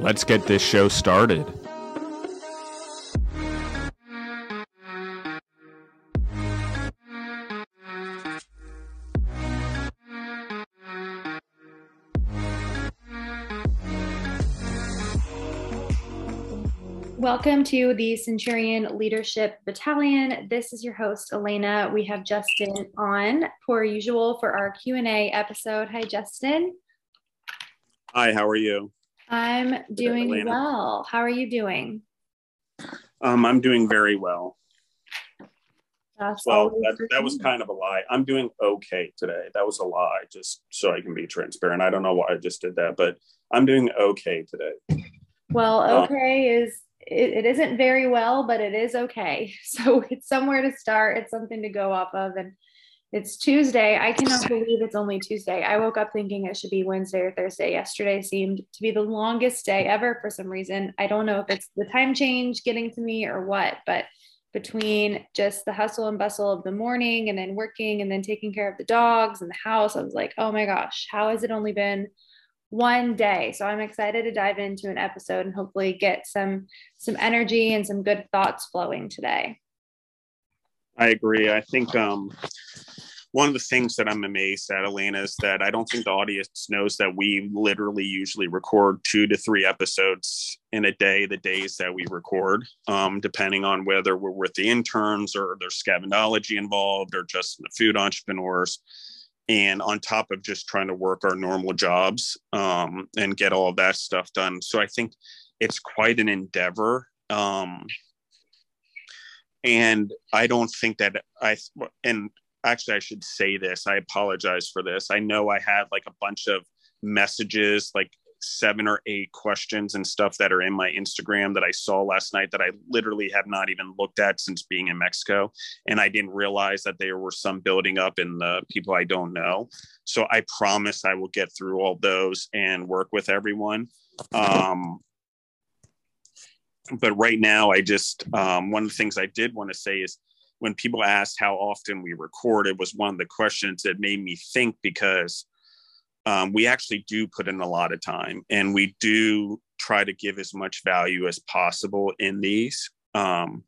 Let's get this show started. Welcome to the Centurion Leadership Battalion. This is your host Elena. We have Justin on per usual for our Q&A episode. Hi Justin. Hi, how are you? I'm doing well. How are you doing? Um, I'm doing very well. That's well, that, that was kind of a lie. I'm doing okay today. That was a lie, just so I can be transparent. I don't know why I just did that, but I'm doing okay today. Well, um, okay um, is it, it isn't very well, but it is okay. So it's somewhere to start. It's something to go off of, and it's Tuesday. I cannot believe it's only Tuesday. I woke up thinking it should be Wednesday or Thursday. Yesterday seemed to be the longest day ever for some reason. I don't know if it's the time change getting to me or what, but between just the hustle and bustle of the morning and then working and then taking care of the dogs and the house, I was like, oh my gosh, how has it only been one day? So I'm excited to dive into an episode and hopefully get some some energy and some good thoughts flowing today. I agree. I think um one of the things that I'm amazed at, Elena, is that I don't think the audience knows that we literally usually record two to three episodes in a day, the days that we record, um, depending on whether we're with the interns or there's scavengology involved or just the food entrepreneurs. And on top of just trying to work our normal jobs um, and get all that stuff done. So I think it's quite an endeavor. Um, and I don't think that I, and actually i should say this. I apologize for this. I know i had like a bunch of messages like seven or eight questions and stuff that are in my instagram that i saw last night that i literally have not even looked at since being in mexico. And i didn't realize that there were some building up in the people i don't know. So i promise i will get through all those and work with everyone. Um, but right now i just um, one of the things i did want to say is when people asked how often we record, it was one of the questions that made me think because um, we actually do put in a lot of time and we do try to give as much value as possible in these. Um,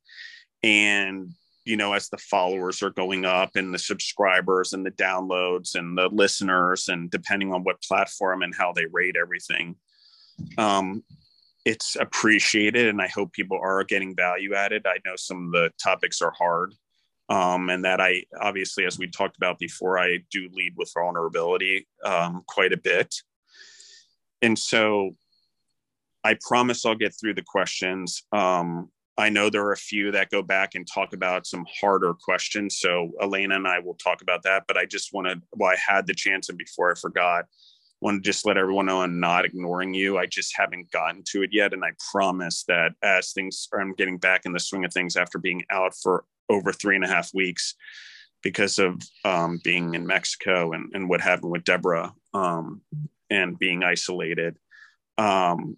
and you know, as the followers are going up and the subscribers and the downloads and the listeners, and depending on what platform and how they rate everything, um, it's appreciated and i hope people are getting value at it. I know some of the topics are hard um, and that i obviously as we talked about before i do lead with vulnerability um, quite a bit. And so i promise i'll get through the questions. Um, i know there are a few that go back and talk about some harder questions so elena and i will talk about that but i just wanted well i had the chance and before i forgot want to just let everyone know I'm not ignoring you. I just haven't gotten to it yet. And I promise that as things, are, I'm getting back in the swing of things after being out for over three and a half weeks because of um, being in Mexico and, and what happened with Deborah um, and being isolated. Um,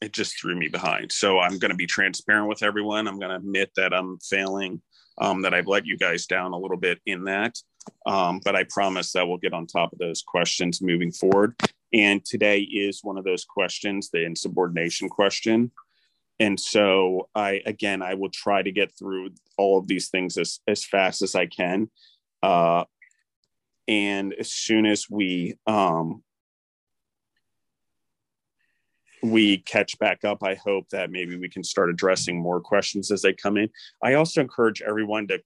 it just threw me behind. So I'm going to be transparent with everyone. I'm going to admit that I'm failing, um, that I've let you guys down a little bit in that. Um, but I promise that we'll get on top of those questions moving forward. And today is one of those questions, the insubordination question. And so I, again, I will try to get through all of these things as, as fast as I can. Uh, and as soon as we, um, we catch back up, I hope that maybe we can start addressing more questions as they come in. I also encourage everyone to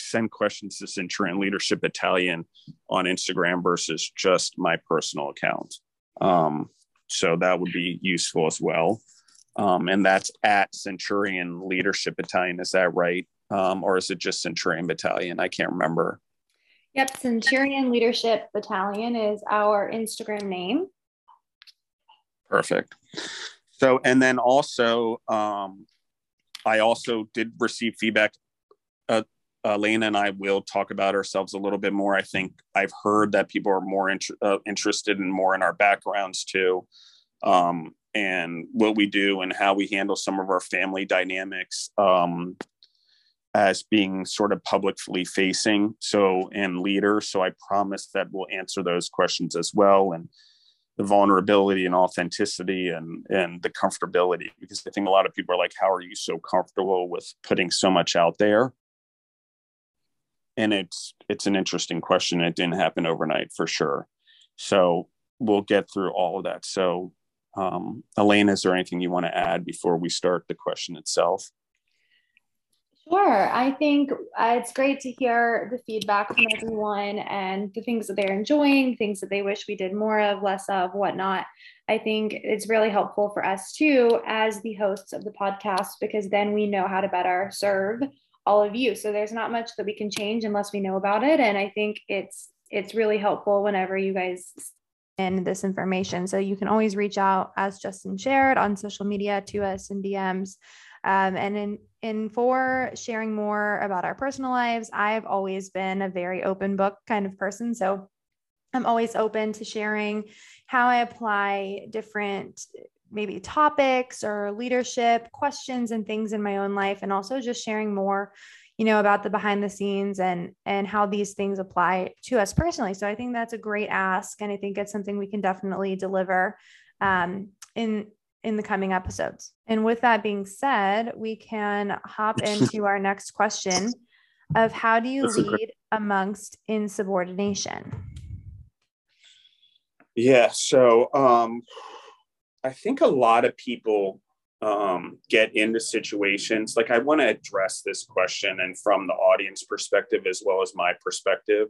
send questions to Centurion Leadership Battalion on Instagram versus just my personal account. Um, so that would be useful as well. Um, and that's at Centurion Leadership Battalion. Is that right? Um, or is it just Centurion Battalion? I can't remember. Yep, Centurion Leadership Battalion is our Instagram name. Perfect. So, and then also, um, I also did receive feedback. Uh, uh, Lena and I will talk about ourselves a little bit more. I think I've heard that people are more int- uh, interested in more in our backgrounds too, um, and what we do and how we handle some of our family dynamics um, as being sort of publicly facing. So and leader. So I promise that we'll answer those questions as well and the vulnerability and authenticity and and the comfortability because I think a lot of people are like, how are you so comfortable with putting so much out there? And it's it's an interesting question. It didn't happen overnight for sure. So we'll get through all of that. So um, Elaine, is there anything you want to add before we start the question itself? Sure. I think uh, it's great to hear the feedback from everyone and the things that they're enjoying, things that they wish we did more of, less of, whatnot. I think it's really helpful for us too, as the hosts of the podcast, because then we know how to better serve all of you. So there's not much that we can change unless we know about it. And I think it's it's really helpful whenever you guys in this information. So you can always reach out as Justin shared on social media to us in DMs. Um, and in in for sharing more about our personal lives, I've always been a very open book kind of person. So I'm always open to sharing how I apply different maybe topics or leadership questions and things in my own life and also just sharing more you know about the behind the scenes and and how these things apply to us personally so i think that's a great ask and i think it's something we can definitely deliver um, in in the coming episodes. And with that being said, we can hop into our next question of how do you lead amongst insubordination? Yeah, so um, I think a lot of people um, get into situations like I want to address this question and from the audience perspective as well as my perspective,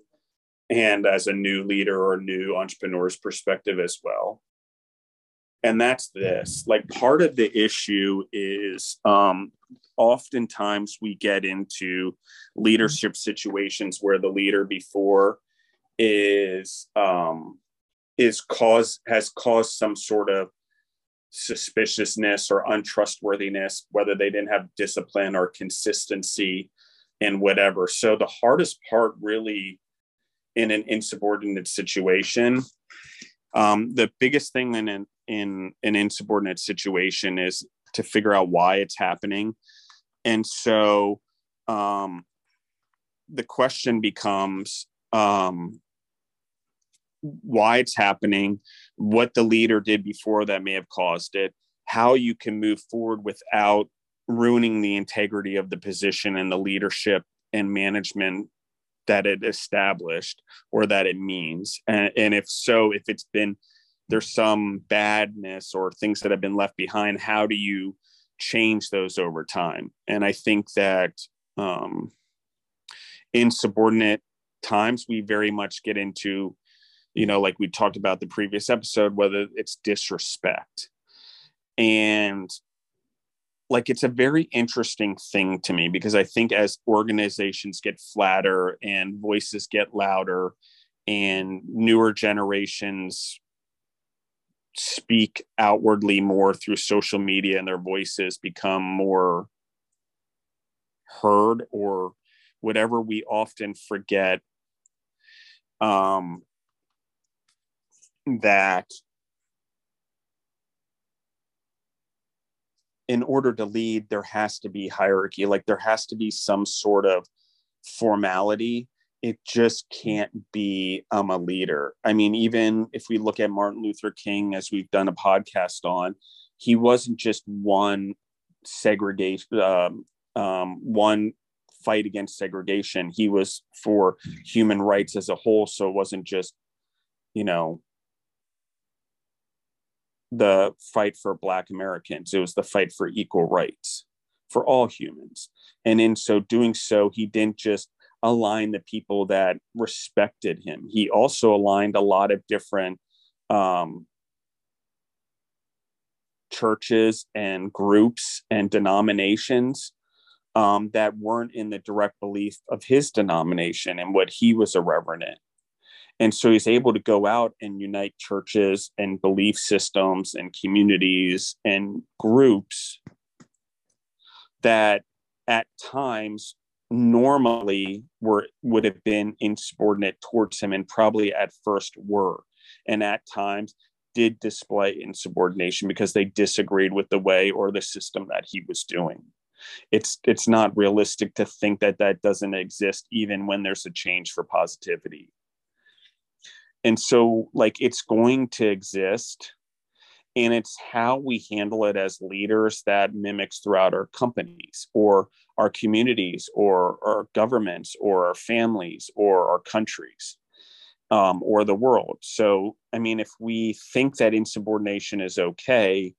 and as a new leader or new entrepreneur's perspective as well. And that's this like part of the issue is um oftentimes we get into leadership situations where the leader before is um is cause has caused some sort of suspiciousness or untrustworthiness whether they didn't have discipline or consistency and whatever. So the hardest part really in an insubordinate situation um, the biggest thing in an in an insubordinate situation is to figure out why it's happening. And so um, the question becomes um, why it's happening what the leader did before that may have caused it how you can move forward without ruining the integrity of the position and the leadership and management that it established or that it means. And, and if so if it's been there's some badness or things that have been left behind how do you change those over time? And i think that um, in subordinate times we very much get into you know like we talked about the previous episode whether it's disrespect. And like it's a very interesting thing to me because i think as organizations get flatter and voices get louder and newer generations speak outwardly more through social media and their voices become more heard or whatever we often forget um, that in order to lead there has to be hierarchy like there has to be some sort of formality it just can't be I'm a leader. I mean, even if we look at Martin Luther King, as we've done a podcast on, he wasn't just one segregation, um, um, one fight against segregation. He was for human rights as a whole. So it wasn't just, you know, the fight for Black Americans, it was the fight for equal rights for all humans. And in so doing so, he didn't just align the people that respected him. He also aligned a lot of different um, churches and groups and denominations um, that weren't in the direct belief of his denomination and what he was a reverend in. And so he's able to go out and unite churches and belief systems and communities and groups that at times normally were would have been insubordinate towards him and probably at first were and at times did display insubordination because they disagreed with the way or the system that he was doing. It's it's not realistic to think that that doesn't exist even when there's a change for positivity and so like it's going to exist and it's how we handle it as leaders that mimics throughout our companies or our communities or our governments or our families or our countries um, or the world. So i mean if we think that insubordination is okay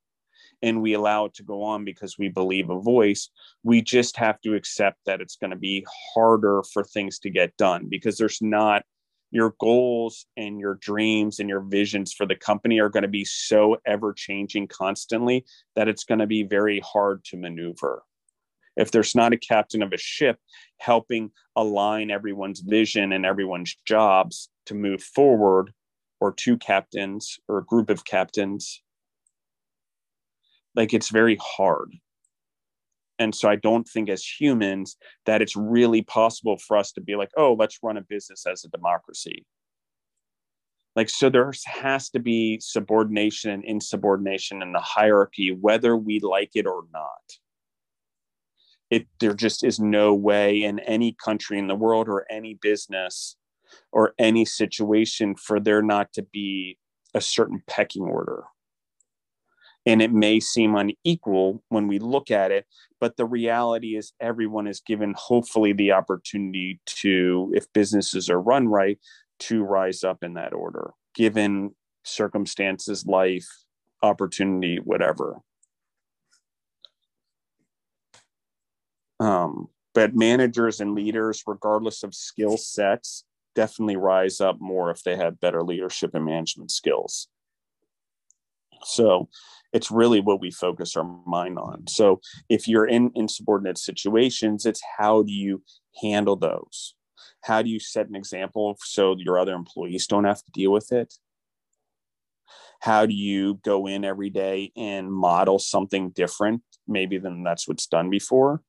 and we allow it to go on because we believe a voice we just have to accept that it's going to be harder for things to get done because there's not your goals and your dreams and your visions for the company are going to be so ever changing constantly that it's going to be very hard to maneuver. If there's not a captain of a ship helping align everyone's vision and everyone's jobs to move forward or two captains or a group of captains like it's very hard and so i don't think as humans that it's really possible for us to be like oh let's run a business as a democracy. Like so there has to be subordination and insubordination in the hierarchy whether we like it or not. It there just is no way in any country in the world or any business or any situation for there not to be a certain pecking order and it may seem unequal when we look at it but the reality is everyone is given hopefully the opportunity to if businesses are run right to rise up in that order given circumstances life opportunity whatever. Um, but managers and leaders regardless of skill sets definitely rise up more if they have better leadership and management skills. So it's really what we focus our mind on. So if you're in insubordinate situations, it's how do you handle those? How do you set an example so your other employees don't have to deal with it? How do you go in every day and model something different, maybe than that's what's done before?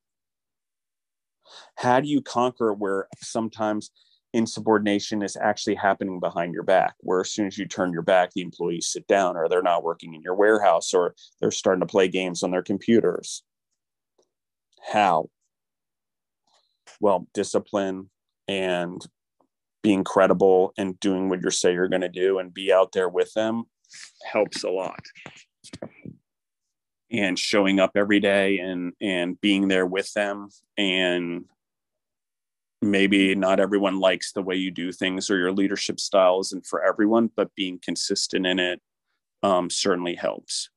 How do you conquer where sometimes insubordination is actually happening behind your back where as soon as you turn your back the employees sit down or they're not working in your warehouse or they're starting to play games on their computers. How? Well discipline and being credible and doing what you say you're going to do and be out there with them helps a lot. And showing up every day and and being there with them and maybe not everyone likes the way you do things or your leadership style isn't for everyone, but being consistent in it um, certainly helps.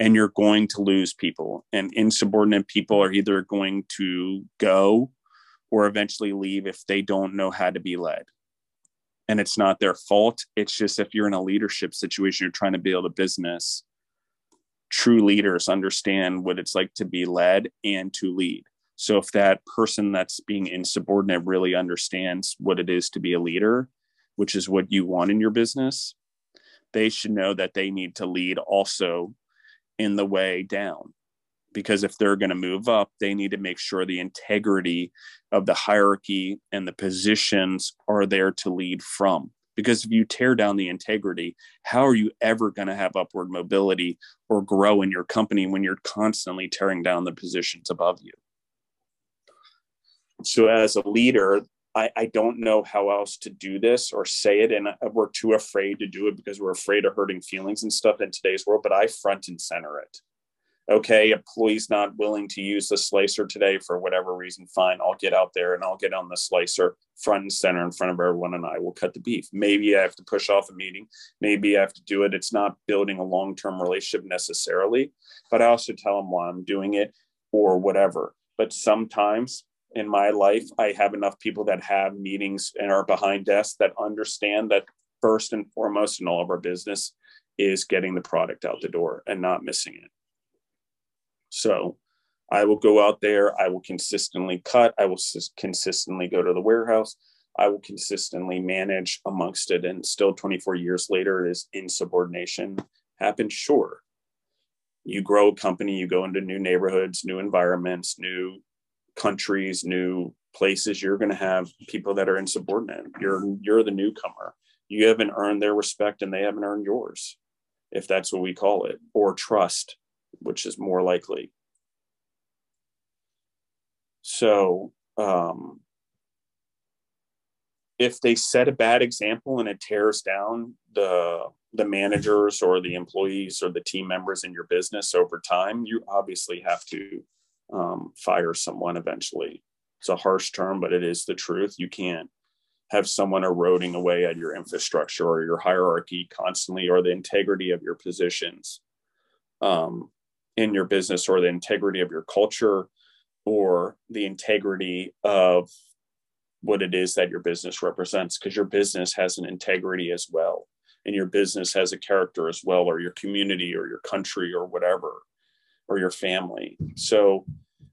And you're going to lose people, and insubordinate people are either going to go or eventually leave if they don't know how to be led. And it's not their fault. It's just if you're in a leadership situation, you're trying to build a business, true leaders understand what it's like to be led and to lead so if that person that's being insubordinate really understands what it is to be a leader, which is what you want in your business, they should know that they need to lead also in the way down. Because if they're going to move up, they need to make sure the integrity of the hierarchy and the positions are there to lead from. Because if you tear down the integrity, how are you ever going to have upward mobility or grow in your company when you're constantly tearing down the positions above you? So as a leader I, I don't know how else to do this or say it. And we're too afraid to do it because we're afraid of hurting feelings and stuff in today's world but i front and center it. Okay employee's not willing to use the slicer today for whatever reason fine i'll get out there and i'll get on the slicer front and center in front of everyone and i will cut the beef. Maybe i have to push off a meeting. Maybe i have to do it. It's not building a long-term relationship necessarily but i also tell them why i'm doing it or whatever. But sometimes in my life, I have enough people that have meetings and are behind desks that understand that first and foremost in all of our business is getting the product out the door and not missing it. So I will go out there, I will consistently cut, I will consistently go to the warehouse, I will consistently manage amongst it. And still 24 years later, is insubordination happens. Sure. You grow a company, you go into new neighborhoods, new environments, new countries, new places. You're going to have people that are insubordinate. You're you're the newcomer. You haven't earned their respect, and they haven't earned yours, if that's what we call it, or trust, which is more likely. So um, if they set a bad example and it tears down the the managers or the employees or the team members in your business over time, you obviously have to um, fire someone eventually. It's a harsh term, but it is the truth. You can't have someone eroding away at your infrastructure or your hierarchy constantly, or the integrity of your positions um, in your business, or the integrity of your culture, or the integrity of what it is that your business represents because your business has an integrity as well and your business has a character as well or your community or your country or whatever or your family. So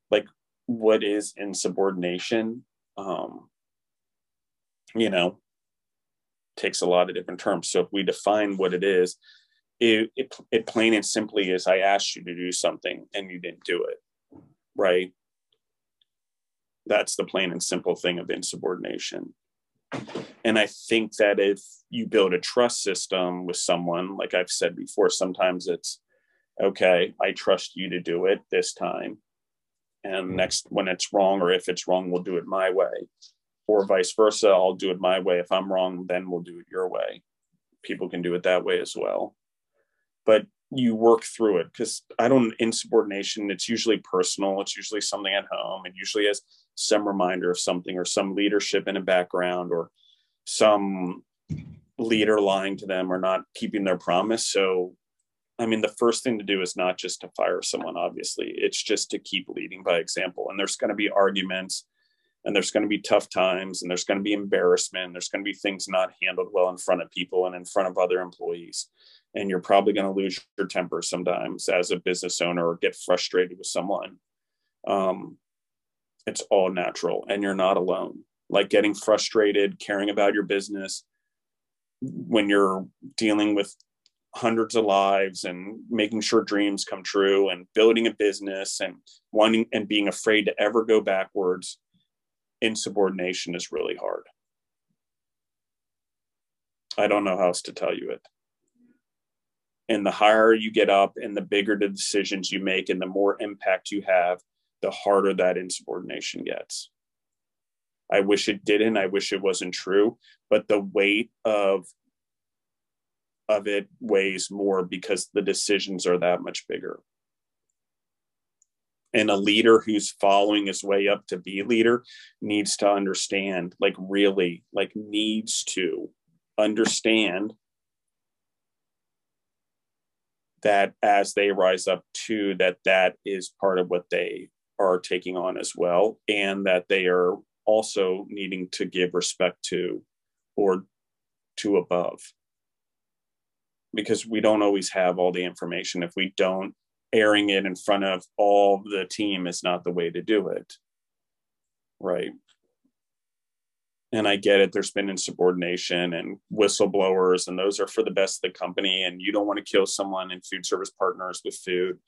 like what is insubordination? Um you know takes a lot of different terms. So if we define what it is it, it, it plain and simply is i asked you to do something and you didn't do it right? That's the plain and simple thing of insubordination. And I think that if you build a trust system with someone, like I've said before, sometimes it's okay, I trust you to do it this time. And hmm. next, when it's wrong, or if it's wrong, we'll do it my way. Or vice versa, I'll do it my way. If I'm wrong, then we'll do it your way. People can do it that way as well. But you work through it because I don't insubordination. It's usually personal. It's usually something at home. It usually has some reminder of something or some leadership in a background or some leader lying to them or not keeping their promise. So, I mean, the first thing to do is not just to fire someone, obviously, it's just to keep leading by example. And there's going to be arguments and there's going to be tough times and there's going to be embarrassment. There's going to be things not handled well in front of people and in front of other employees. And you're probably going to lose your temper sometimes as a business owner or get frustrated with someone. Um, it's all natural and you're not alone. Like getting frustrated, caring about your business when you're dealing with hundreds of lives and making sure dreams come true and building a business and wanting and being afraid to ever go backwards insubordination is really hard. I don't know how else to tell you it. And the higher you get up and the bigger the decisions you make and the more impact you have, the harder that insubordination gets. I wish it didn't. I wish it wasn't true, but the weight of of it weighs more because the decisions are that much bigger. And a leader who's following his way up to be a leader needs to understand, like really, like needs to understand that as they rise up to that that is part of what they are taking on as well, and that they are also needing to give respect to or to above. Because we don't always have all the information. If we don't, airing it in front of all the team is not the way to do it. Right. And I get it. There's been insubordination and whistleblowers, and those are for the best of the company. And you don't want to kill someone in food service partners with food.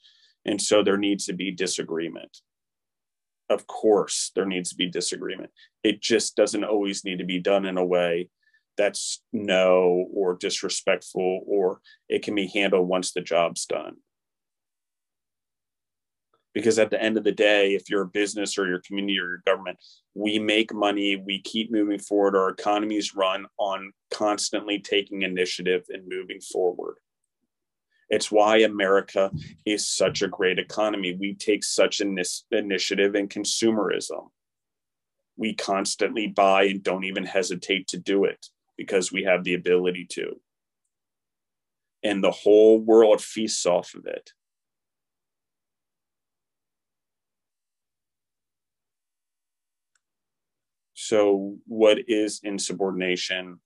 And so there needs to be disagreement of course there needs to be disagreement it just doesn't always need to be done in a way that's no or disrespectful or it can be handled once the job's done because at the end of the day if you're a business or your community or your government we make money we keep moving forward our economies run on constantly taking initiative and moving forward it's why America is such a great economy. We take such an initiative in consumerism. We constantly buy and don't even hesitate to do it because we have the ability to. And the whole world feasts off of it. So, what is insubordination?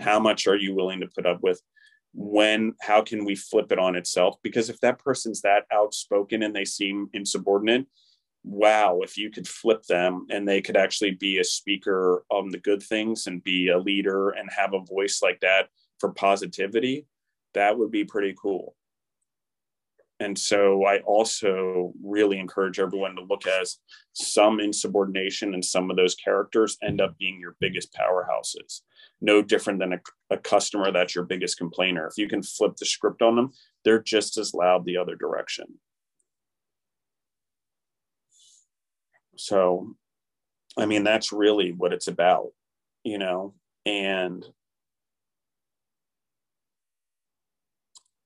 How much are you willing to put up with? when how can we flip it on itself because if that person's that outspoken and they seem insubordinate wow, if you could flip them and they could actually be a speaker on the good things and be a leader and have a voice like that for positivity, that would be pretty cool. And so I also really encourage everyone to look as some insubordination and some of those characters end up being your biggest powerhouses. No different than a, a customer that's your biggest complainer. If you can flip the script on them, they're just as loud the other direction. So, I mean, that's really what it's about, you know, and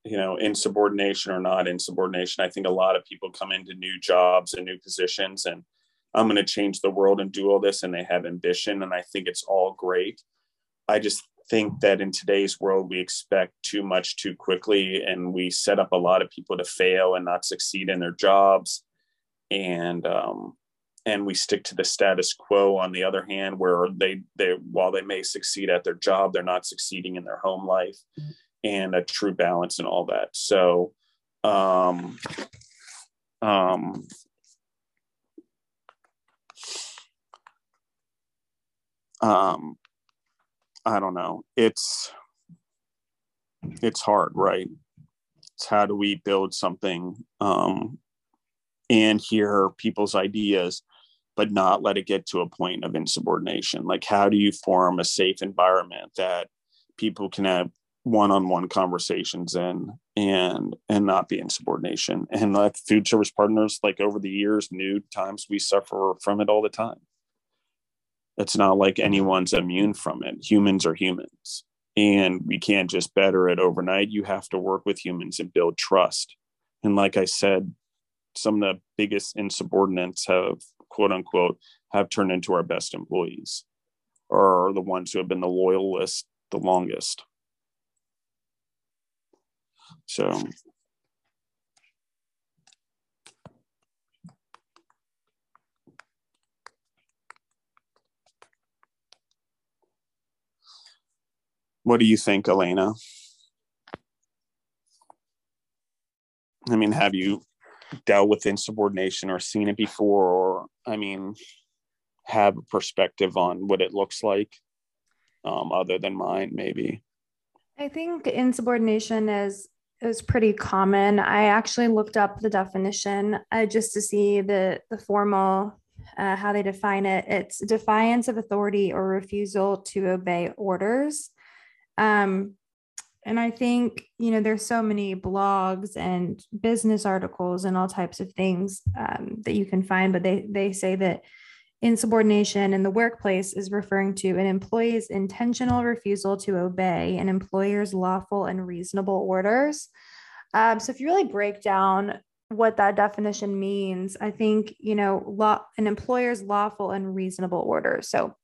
you know, insubordination or not insubordination. I think a lot of people come into new jobs and new positions and I'm going to change the world and do all this, and they have ambition. And I think it's all great. I just think that in today's world, we expect too much too quickly, and we set up a lot of people to fail and not succeed in their jobs. And, um, and we stick to the status quo on the other hand where they they while they may succeed at their job they're not succeeding in their home life and a true balance and all that. So, um, um, um, I don't know. It's it's hard, right? It's how do we build something um, and hear people's ideas, but not let it get to a point of insubordination. Like, how do you form a safe environment that people can have one-on-one conversations in and and not be in subordination and like food service partners like over the years new times we suffer from it all the time. It's not like anyone's immune from it. Humans are humans and we can't just better it overnight. You have to work with humans and build trust. And like i said some of the biggest insubordinates have quote unquote have turned into our best employees or the ones who have been the loyalist the longest so what do you think, Elena? I mean, have you dealt with insubordination or seen it before? Or, I mean, have a perspective on what it looks like um, other than mine, maybe? I think insubordination is is pretty common. I actually looked up the definition uh, just to see the the formal uh, how they define it. It's defiance of authority or refusal to obey orders. Um, and I think you know there's so many blogs and business articles and all types of things um, that you can find, but they they say that Insubordination in the workplace is referring to an employee's intentional refusal to obey an employer's lawful and reasonable orders. Um, so if you really break down what that definition means, I think, you know, law, an employer's lawful and reasonable orders. So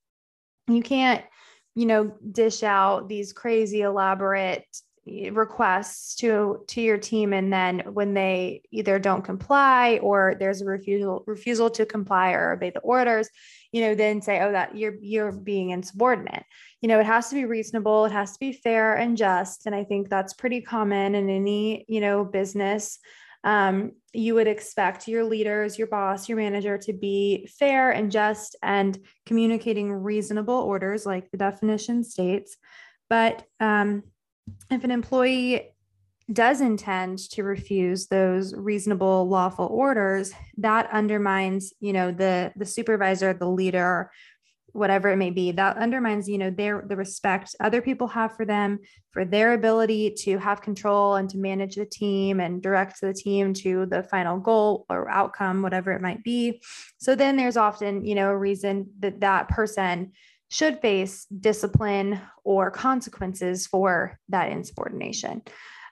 you can't, you know, dish out these crazy elaborate eh, requests to to your team. And then when they either don't comply or there's a refusal refusal to comply or obey the orders you know then say oh that you're you're being insubordinate. You know it has to be reasonable it has to be fair and just. And i think that's pretty common in any you know business um, you would expect your leaders your boss your manager to be fair and just and communicating reasonable orders like the definition states. But um, if an employee does intend to refuse those reasonable lawful orders that undermines you know the the supervisor the leader whatever it may be that undermines you know their the respect other people have for them for their ability to have control and to manage the team and direct the team to the final goal or outcome whatever it might be so then there's often you know a reason that that person should face discipline or consequences for that insubordination.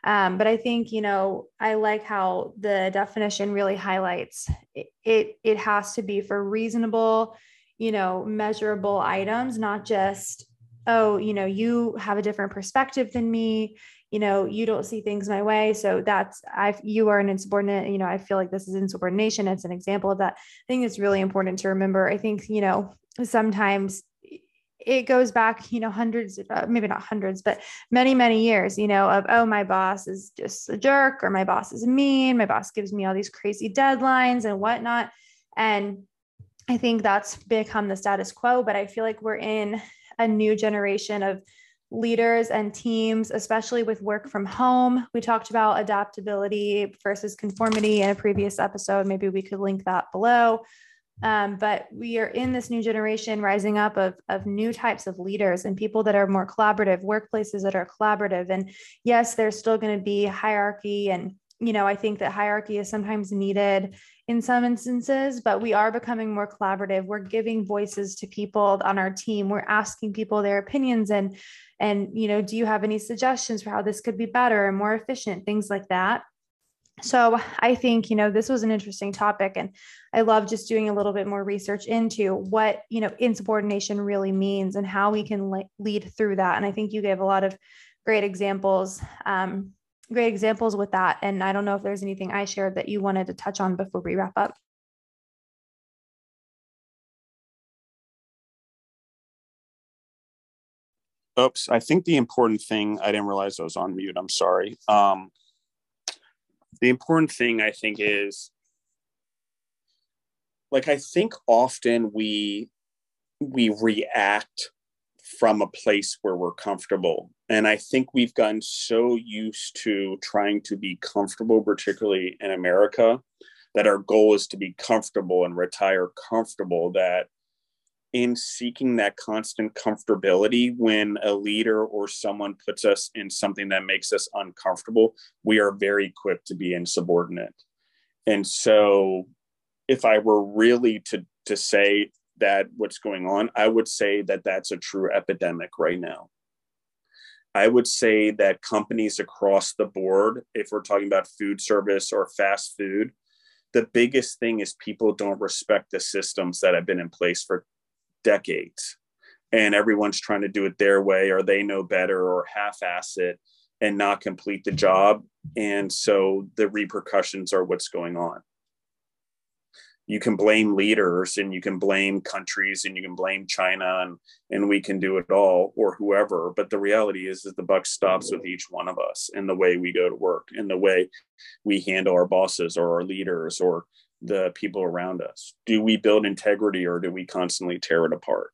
Um, but I think, you know, I like how the definition really highlights it, it, it has to be for reasonable, you know, measurable items, not just, oh, you know, you have a different perspective than me you know you don't see things my way so that's i you are an insubordinate you know i feel like this is insubordination it's an example of that i think it's really important to remember i think you know sometimes it goes back, you know, hundreds, uh, maybe not hundreds, but many, many years, you know, of, oh, my boss is just a jerk or my boss is mean. My boss gives me all these crazy deadlines and whatnot. And I think that's become the status quo, but I feel like we're in a new generation of leaders and teams, especially with work from home. We talked about adaptability versus conformity in a previous episode. Maybe we could link that below. Um, but we are in this new generation rising up of, of new types of leaders and people that are more collaborative, workplaces that are collaborative. And yes, there's still going to be hierarchy. And, you know, I think that hierarchy is sometimes needed in some instances, but we are becoming more collaborative. We're giving voices to people on our team. We're asking people their opinions and, and, you know, do you have any suggestions for how this could be better and more efficient? Things like that. So I think, you know, this was an interesting topic and I love just doing a little bit more research into what, you know, insubordination really means and how we can le- lead through that. And I think you gave a lot of great examples, um, great examples with that. And I don't know if there's anything I shared that you wanted to touch on before we wrap up. Oops, I think the important thing, I didn't realize I was on mute. I'm sorry. Um, the important thing I think is like I think often we we react from a place where we're comfortable. And I think we've gotten so used to trying to be comfortable, particularly in America, that our goal is to be comfortable and retire comfortable that in seeking that constant comfortability when a leader or someone puts us in something that makes us uncomfortable we are very quick to be insubordinate and so if i were really to to say that what's going on i would say that that's a true epidemic right now. I would say that companies across the board if we're talking about food service or fast food the biggest thing is people don't respect the systems that have been in place for decades. And everyone's trying to do it their way or they know better or half-ass it and not complete the job. And so the repercussions are what's going on you can blame leaders and you can blame countries and you can blame china and, and we can do it all or whoever but the reality is that the buck stops with each one of us in the way we go to work in the way we handle our bosses or our leaders or the people around us? Do we build integrity or do we constantly tear it apart?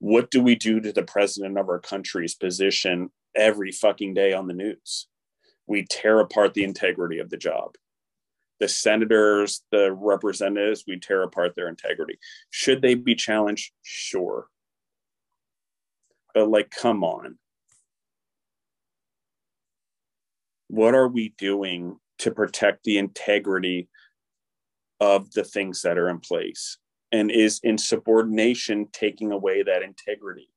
What do we do to the president of our country's position every fucking day on the news? We tear apart the integrity of the job. The senators, the representatives, we tear apart their integrity. Should they be challenged? Sure. But, like, come on. What are we doing to protect the integrity of the things that are in place and is insubordination taking away that integrity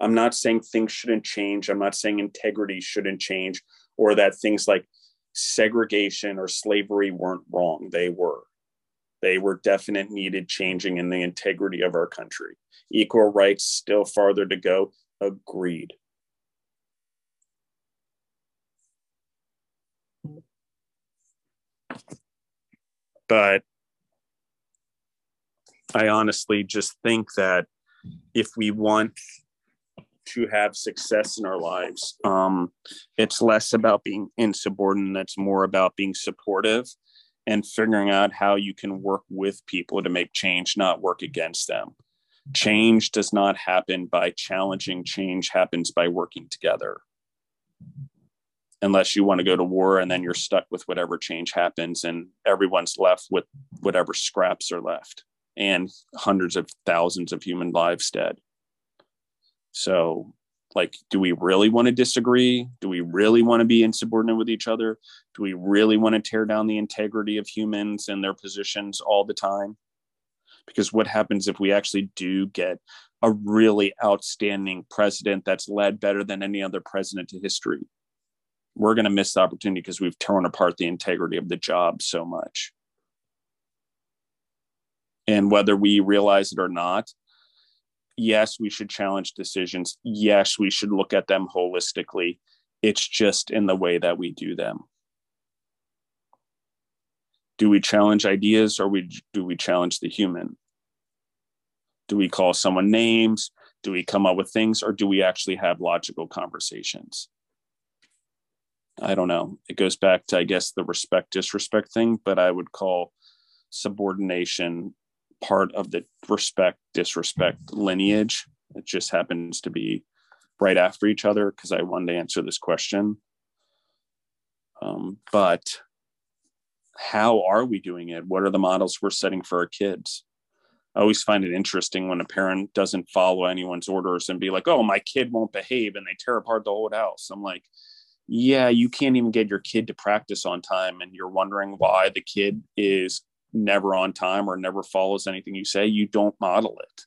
i'm not saying things shouldn't change i'm not saying integrity shouldn't change or that things like segregation or slavery weren't wrong. They were. They were definite needed changing in the integrity of our country. Equal rights still farther to go. Agreed. But I honestly just think that if we want to have success in our lives, um, it's less about being insubordinate, it's more about being supportive and figuring out how you can work with people to make change, not work against them. Change does not happen by challenging, change happens by working together. Unless you want to go to war and then you're stuck with whatever change happens and everyone's left with whatever scraps are left and hundreds of thousands of human lives dead so like do we really want to disagree? Do we really want to be insubordinate with each other? Do we really want to tear down the integrity of humans and their positions all the time? Because what happens if we actually do get a really outstanding president that's led better than any other president in history? We're going to miss the opportunity because we've torn apart the integrity of the job so much. And whether we realize it or not, yes, we should challenge decisions. Yes, we should look at them holistically. It's just in the way that we do them. Do we challenge ideas or we, do we challenge the human? Do we call someone names? Do we come up with things or do we actually have logical conversations? I don't know. It goes back to, I guess, the respect disrespect thing, but I would call subordination part of the respect disrespect lineage. It just happens to be right after each other because I wanted to answer this question. Um, but how are we doing it? What are the models we're setting for our kids? I always find it interesting when a parent doesn't follow anyone's orders and be like, oh, my kid won't behave and they tear apart the whole house. I'm like, yeah, you can't even get your kid to practice on time. And you're wondering why the kid is never on time or never follows anything you say. You don't model it.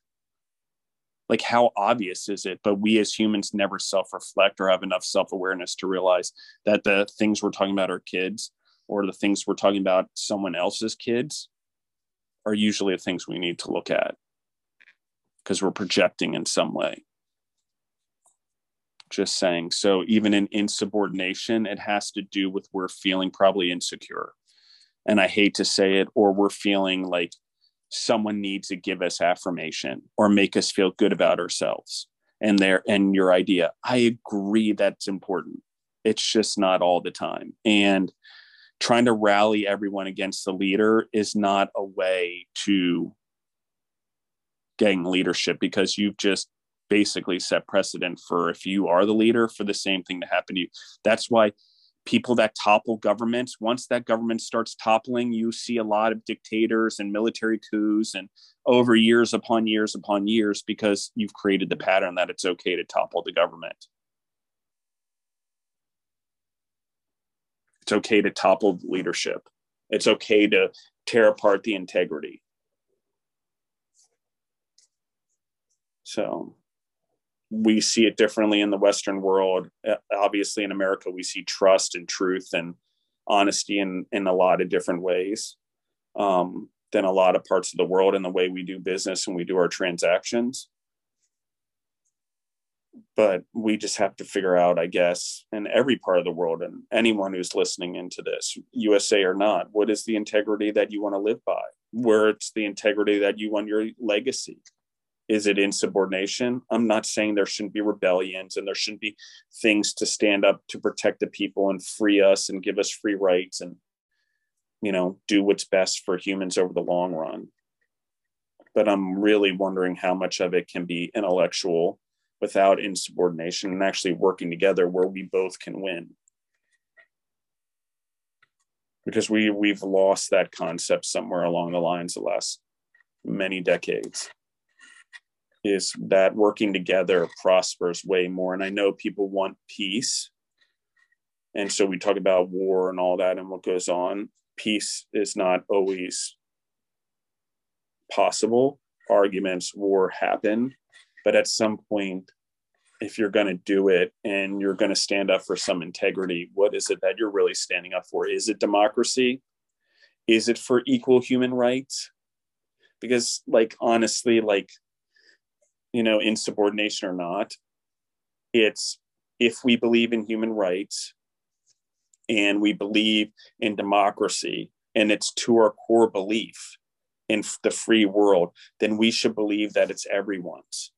Like, how obvious is it? But we as humans never self reflect or have enough self awareness to realize that the things we're talking about are kids or the things we're talking about someone else's kids are usually the things we need to look at because we're projecting in some way just saying so even in insubordination it has to do with we're feeling probably insecure and i hate to say it or we're feeling like someone needs to give us affirmation or make us feel good about ourselves and their and your idea. I agree that's important. It's just not all the time. And trying to rally everyone against the leader is not a way to getting leadership because you've just basically set precedent for if you are the leader for the same thing to happen to you. That's why people that topple governments once that government starts toppling you see a lot of dictators and military coups and over years upon years upon years because you've created the pattern that it's okay to topple the government It's okay to topple leadership. It's okay to tear apart the integrity. So we see it differently in the Western world. Uh, obviously, in America, we see trust and truth and honesty in, in a lot of different ways um, than a lot of parts of the world in the way we do business and we do our transactions but we just have to figure out, I guess, in every part of the world and anyone who's listening into this, USA or not, what is the integrity that you want to live by? Where it's the integrity that you want your legacy? Is it insubordination? I'm not saying there shouldn't be rebellions and there shouldn't be things to stand up to protect the people and free us and give us free rights and, you know, do what's best for humans over the long run. But I'm really wondering how much of it can be intellectual without insubordination and actually working together where we both can win because we we've lost that concept somewhere along the lines of the last many decades is that working together prospers way more. And i know people want peace. And so we talk about war and all that and what goes on. Peace is not always possible. Arguments war happen. But at some point if you're going to do it and you're going to stand up for some integrity what is it that you're really standing up for? Is it democracy? Is it for equal human rights? Because like honestly like you know insubordination or not it's if we believe in human rights and we believe in democracy and it's to our core belief in the free world then we should believe that it's everyone's.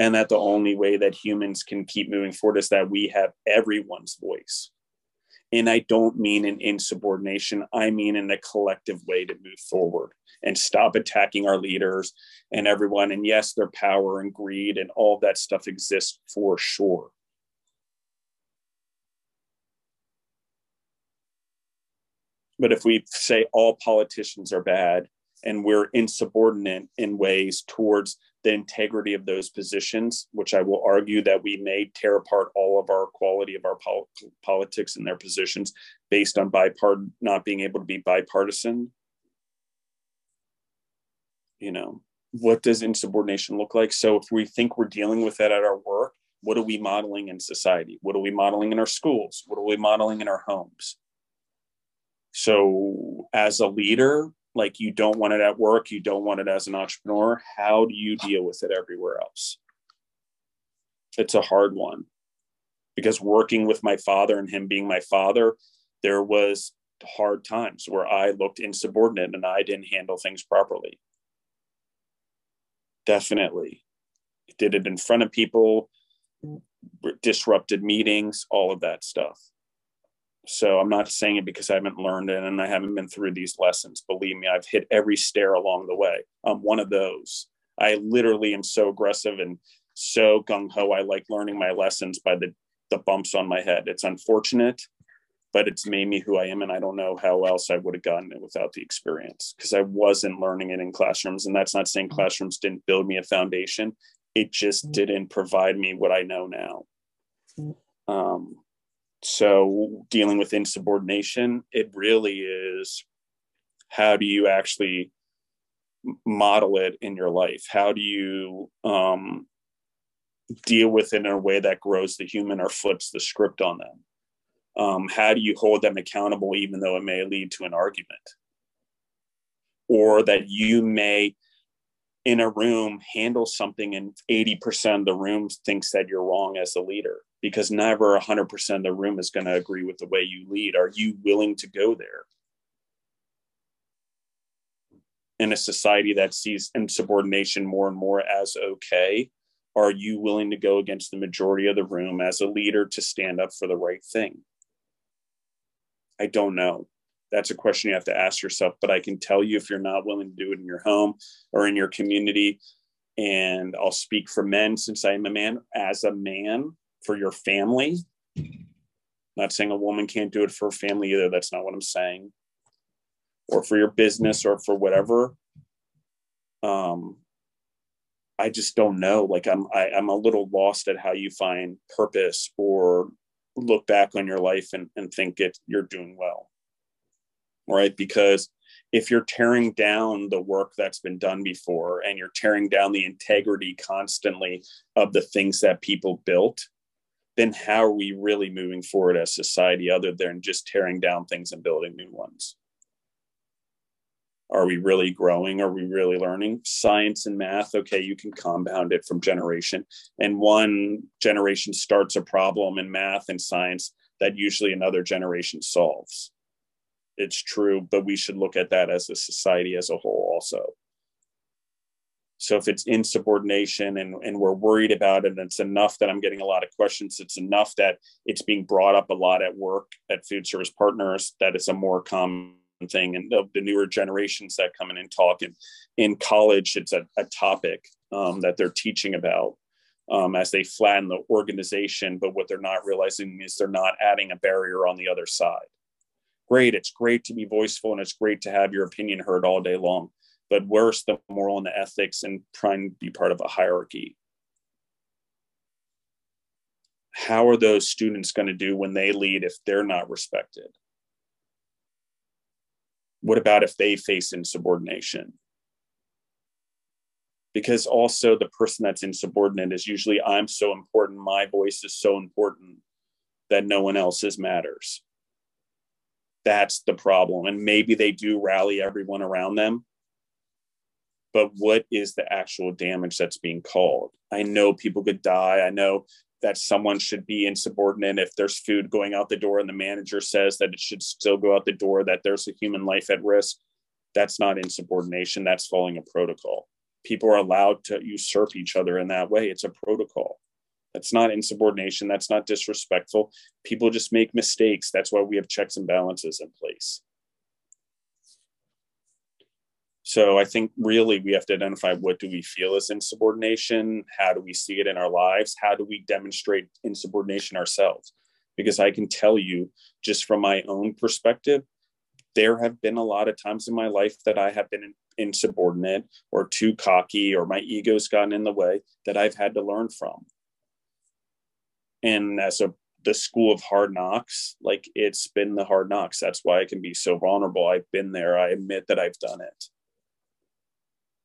And that the only way that humans can keep moving forward is that we have everyone's voice and i don't mean in insubordination. I mean in a collective way to move forward and stop attacking our leaders and everyone. And yes their power and greed and all that stuff exists for sure. But if we say all politicians are bad and we're insubordinate in ways towards the integrity of those positions, which I will argue that we may tear apart all of our quality of our pol- politics and their positions based on bipart not being able to be bipartisan. You know, what does insubordination look like? So if we think we're dealing with that at our work, what are we modeling in society? What are we modeling in our schools? What are we modeling in our homes? So as a leader, like you don't want it at work, you don't want it as an entrepreneur. How do you deal with it everywhere else? It's a hard one because working with my father and him being my father, there was hard times where I looked insubordinate and I didn't handle things properly. Definitely. Did it in front of people, disrupted meetings, all of that stuff. So I'm not saying it because I haven't learned it and I haven't been through these lessons. Believe me, I've hit every stair along the way. I'm one of those. I literally am so aggressive and so gung ho. I like learning my lessons by the, the bumps on my head. It's unfortunate, but it's made me who I am. And I don't know how else I would have gotten it without the experience because I wasn't learning it in classrooms. And that's not saying classrooms didn't build me a foundation, it just mm. didn't provide me what I know now. Mm. Um, so dealing with insubordination, it really is how do you actually model it in your life? How do you um, deal with it in a way that grows the human or flips the script on them? Um, how do you hold them accountable, even though it may lead to an argument? Or that you may, in a room, handle something and 80% of the room thinks that you're wrong as a leader because never 100% of the room is going to agree with the way you lead. Are you willing to go there? In a society that sees insubordination more and more as okay, are you willing to go against the majority of the room as a leader to stand up for the right thing? I don't know. That's a question you have to ask yourself. But I can tell you if you're not willing to do it in your home or in your community, and I'll speak for men since I am a man, as a man, for your family. not saying a woman can't do it for a family either. That's not what I'm saying. Or for your business or for whatever. Um, I just don't know. Like I'm, I, i am a little lost at how you find purpose or look back on your life and, and think it you're doing well. Right? Because if you're tearing down the work that's been done before and you're tearing down the integrity constantly of the things that people built, then how are we really moving forward as society other than just tearing down things and building new ones? Are we really growing? Are we really learning? Science and math, okay, you can compound it from generation. And one generation starts a problem in math and science that usually another generation solves. It's true, but we should look at that as a society as a whole also. So if it's insubordination and, and we're worried about it, and it's enough that I'm getting a lot of questions, it's enough that it's being brought up a lot at work at food service partners, that it's a more common thing. And the, the newer generations that come in and talk and in college, it's a, a topic um, that they're teaching about. Um, as they flatten the organization, but what they're not realizing is they're not adding a barrier on the other side. Great, it's great to be voiceful and it's great to have your opinion heard all day long but worse, the moral and the ethics and trying to be part of a hierarchy. How are those students going to do when they lead if they're not respected? What about if they face insubordination? Because also, the person that's insubordinate is usually, I'm so important, my voice is so important that no one else's matters. That's the problem. And maybe they do rally everyone around them, but what is the actual damage that's being called? I know people could die. I know that someone should be insubordinate if there's food going out the door and the manager says that it should still go out the door, that there's a human life at risk. That's not insubordination, that's following a protocol. People are allowed to usurp each other in that way. It's a protocol. That's not insubordination. That's not disrespectful. People just make mistakes. That's why we have checks and balances in place. So I think really we have to identify what do we feel is insubordination? How do we see it in our lives? How do we demonstrate insubordination ourselves? Because I can tell you, just from my own perspective, there have been a lot of times in my life that I have been insubordinate or too cocky or my ego's gotten in the way that I've had to learn from. And as a the school of hard knocks, like it's been the hard knocks. That's why I can be so vulnerable. I've been there. I admit that I've done it.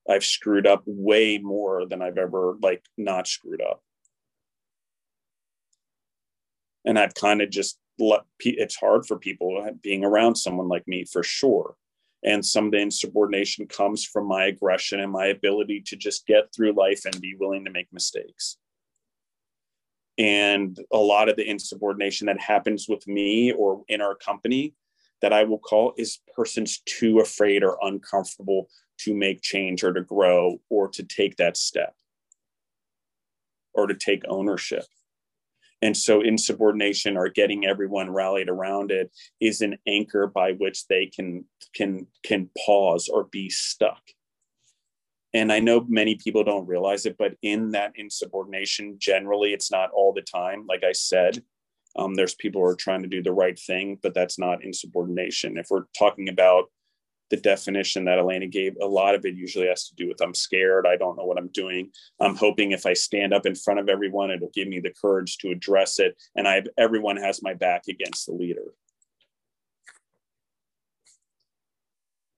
I've screwed up way more than I've ever like not screwed up. And I've kind of just let it's hard for people uh, being around someone like me for sure. And some of the insubordination comes from my aggression and my ability to just get through life and be willing to make mistakes. And a lot of the insubordination that happens with me or in our company that I will call is persons too afraid or uncomfortable to make change or to grow or to take that step or to take ownership. and so insubordination or getting everyone rallied around it is an anchor by which they can can can pause or be stuck. And i know many people don't realize it but in that insubordination generally it's not all the time. Like i said um, there's people who are trying to do the right thing but that's not insubordination. If we're talking about the definition that Elena gave, a lot of it usually has to do with I'm scared, I don't know what I'm doing. I'm hoping if I stand up in front of everyone, it'll give me the courage to address it, and I have, everyone has my back against the leader.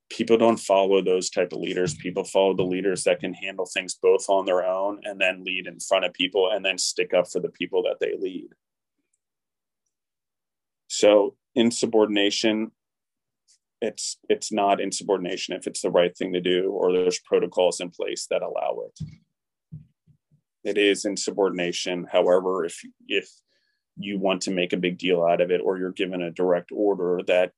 People don't follow those type of leaders. People follow the leaders that can handle things both on their own and then lead in front of people and then stick up for the people that they lead. So insubordination it's it's not insubordination if it's the right thing to do or there's protocols in place that allow it. It is insubordination however if if you want to make a big deal out of it or you're given a direct order that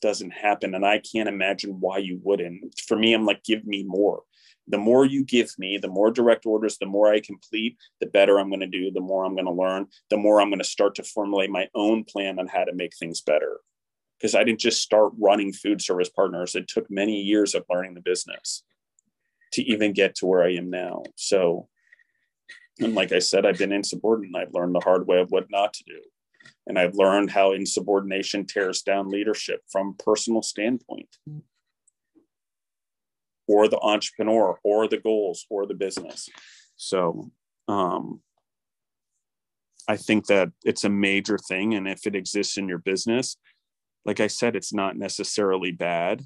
doesn't happen. And i can't imagine why you wouldn't. For me i'm like give me more. The more you give me the more direct orders the more i complete the better i'm going to do the more i'm going to learn the more i'm going to start to formulate my own plan on how to make things better because I didn't just start running food service partners. It took many years of learning the business to even get to where I am now. So, and like I said, I've been insubordinate. I've learned the hard way of what not to do. And I've learned how insubordination tears down leadership from personal standpoint or the entrepreneur or the goals or the business. So, um, I think that it's a major thing. And if it exists in your business, like I said, it's not necessarily bad.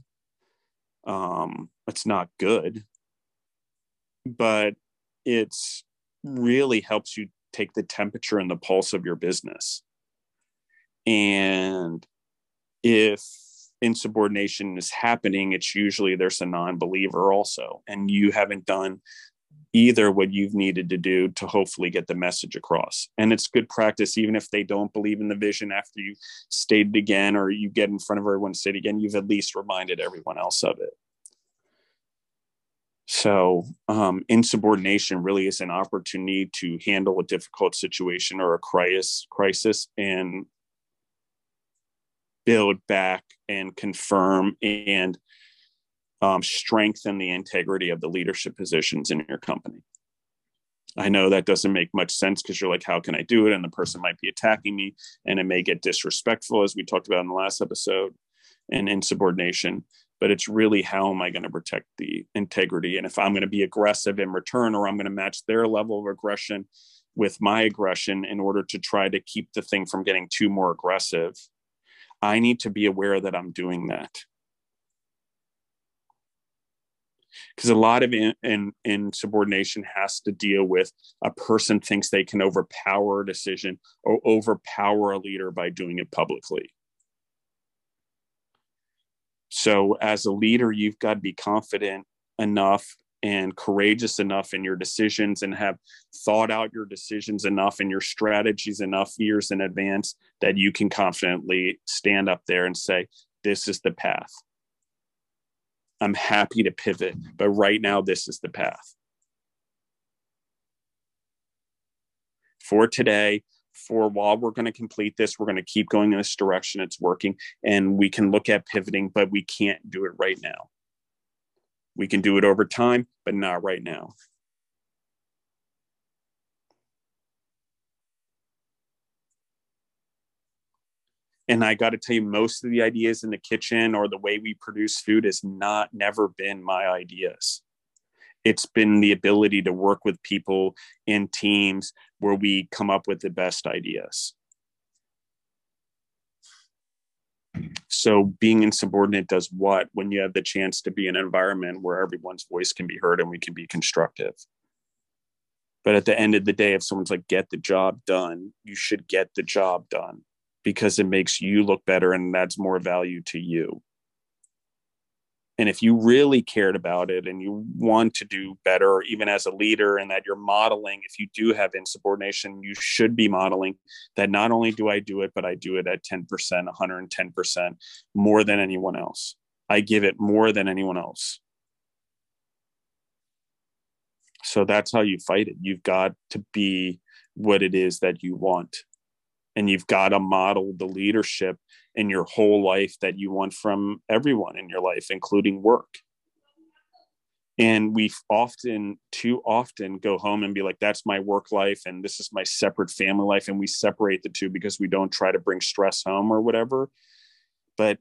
Um, it's not good, but it's really helps you take the temperature and the pulse of your business. And if insubordination is happening, it's usually there's a non believer also, and you haven't done either what you've needed to do to hopefully get the message across. And it's good practice, even if they don't believe in the vision after you stated again or you get in front of everyone state again, you've at least reminded everyone else of it. So, um, insubordination really is an opportunity to handle a difficult situation or a crisis, crisis and build back and confirm and um, strengthen the integrity of the leadership positions in your company. I know that doesn't make much sense because you're like, how can I do it? And the person might be attacking me and it may get disrespectful, as we talked about in the last episode, and insubordination. But it's really how am I going to protect the integrity? And if I'm going to be aggressive in return, or I'm going to match their level of aggression with my aggression in order to try to keep the thing from getting too more aggressive, I need to be aware that I'm doing that because a lot of in, in, has to deal with a person thinks they can overpower a decision or overpower a leader by doing it publicly. So as a leader you've got to be confident enough and courageous enough in your decisions and have thought out your decisions enough and your strategies enough years in advance that you can confidently stand up there and say this is the path I'm happy to pivot, but right now, this is the path. For today, for while we're going to complete this, we're going to keep going in this direction. It's working, and we can look at pivoting, but we can't do it right now. We can do it over time, but not right now. And i got to tell you most of the ideas in the kitchen or the way we produce food has not never been my ideas. It's been the ability to work with people in teams where we come up with the best ideas. So being insubordinate does what when you have the chance to be in an environment where everyone's voice can be heard and we can be constructive? But at the end of the day if someone's like get the job done you should get the job done because it makes you look better and adds more value to you. And if you really cared about it and you want to do better, even as a leader, and that you're modeling, if you do have insubordination, you should be modeling that not only do I do it, but I do it at 10%, 110% more than anyone else. I give it more than anyone else. So that's how you fight it. You've got to be what it is that you want and you've got to model the leadership in your whole life that you want from everyone in your life including work. And we often too often go home and be like that's my work life and this is my separate family life and we separate the two because we don't try to bring stress home or whatever. But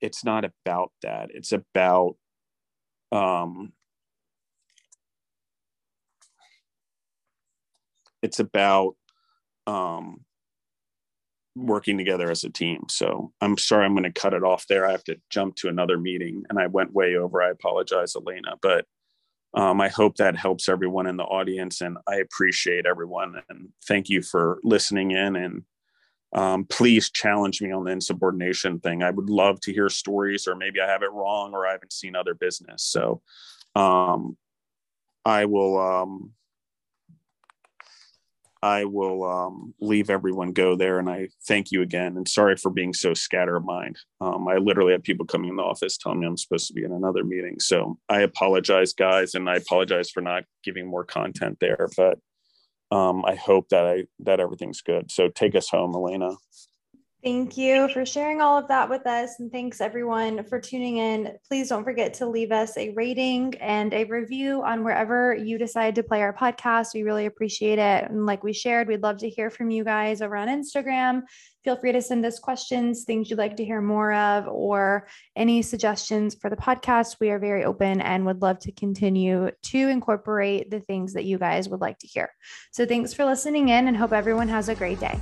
it's not about that. It's about um it's about um working together as a team. So I'm sorry, I'm going to cut it off there. I have to jump to another meeting and I went way over. I apologize, Elena, but um, I hope that helps everyone in the audience and I appreciate everyone and thank you for listening in and um, please challenge me on the insubordination thing. I would love to hear stories or maybe I have it wrong or I haven't seen other business. So um, I will um, I will um, leave everyone go there. And I thank you again. And sorry for being so scattermind. Um, I literally had people coming in the office telling me I'm supposed to be in another meeting. So I apologize, guys, and I apologize for not giving more content there. But um, I hope that I that everything's good. So take us home, Elena. Thank you for sharing all of that with us. And thanks everyone for tuning in. Please don't forget to leave us a rating and a review on wherever you decide to play our podcast. We really appreciate it. And like we shared, we'd love to hear from you guys over on Instagram. Feel free to send us questions, things you'd like to hear more of, or any suggestions for the podcast. We are very open and would love to continue to incorporate the things that you guys would like to hear. So thanks for listening in and hope everyone has a great day.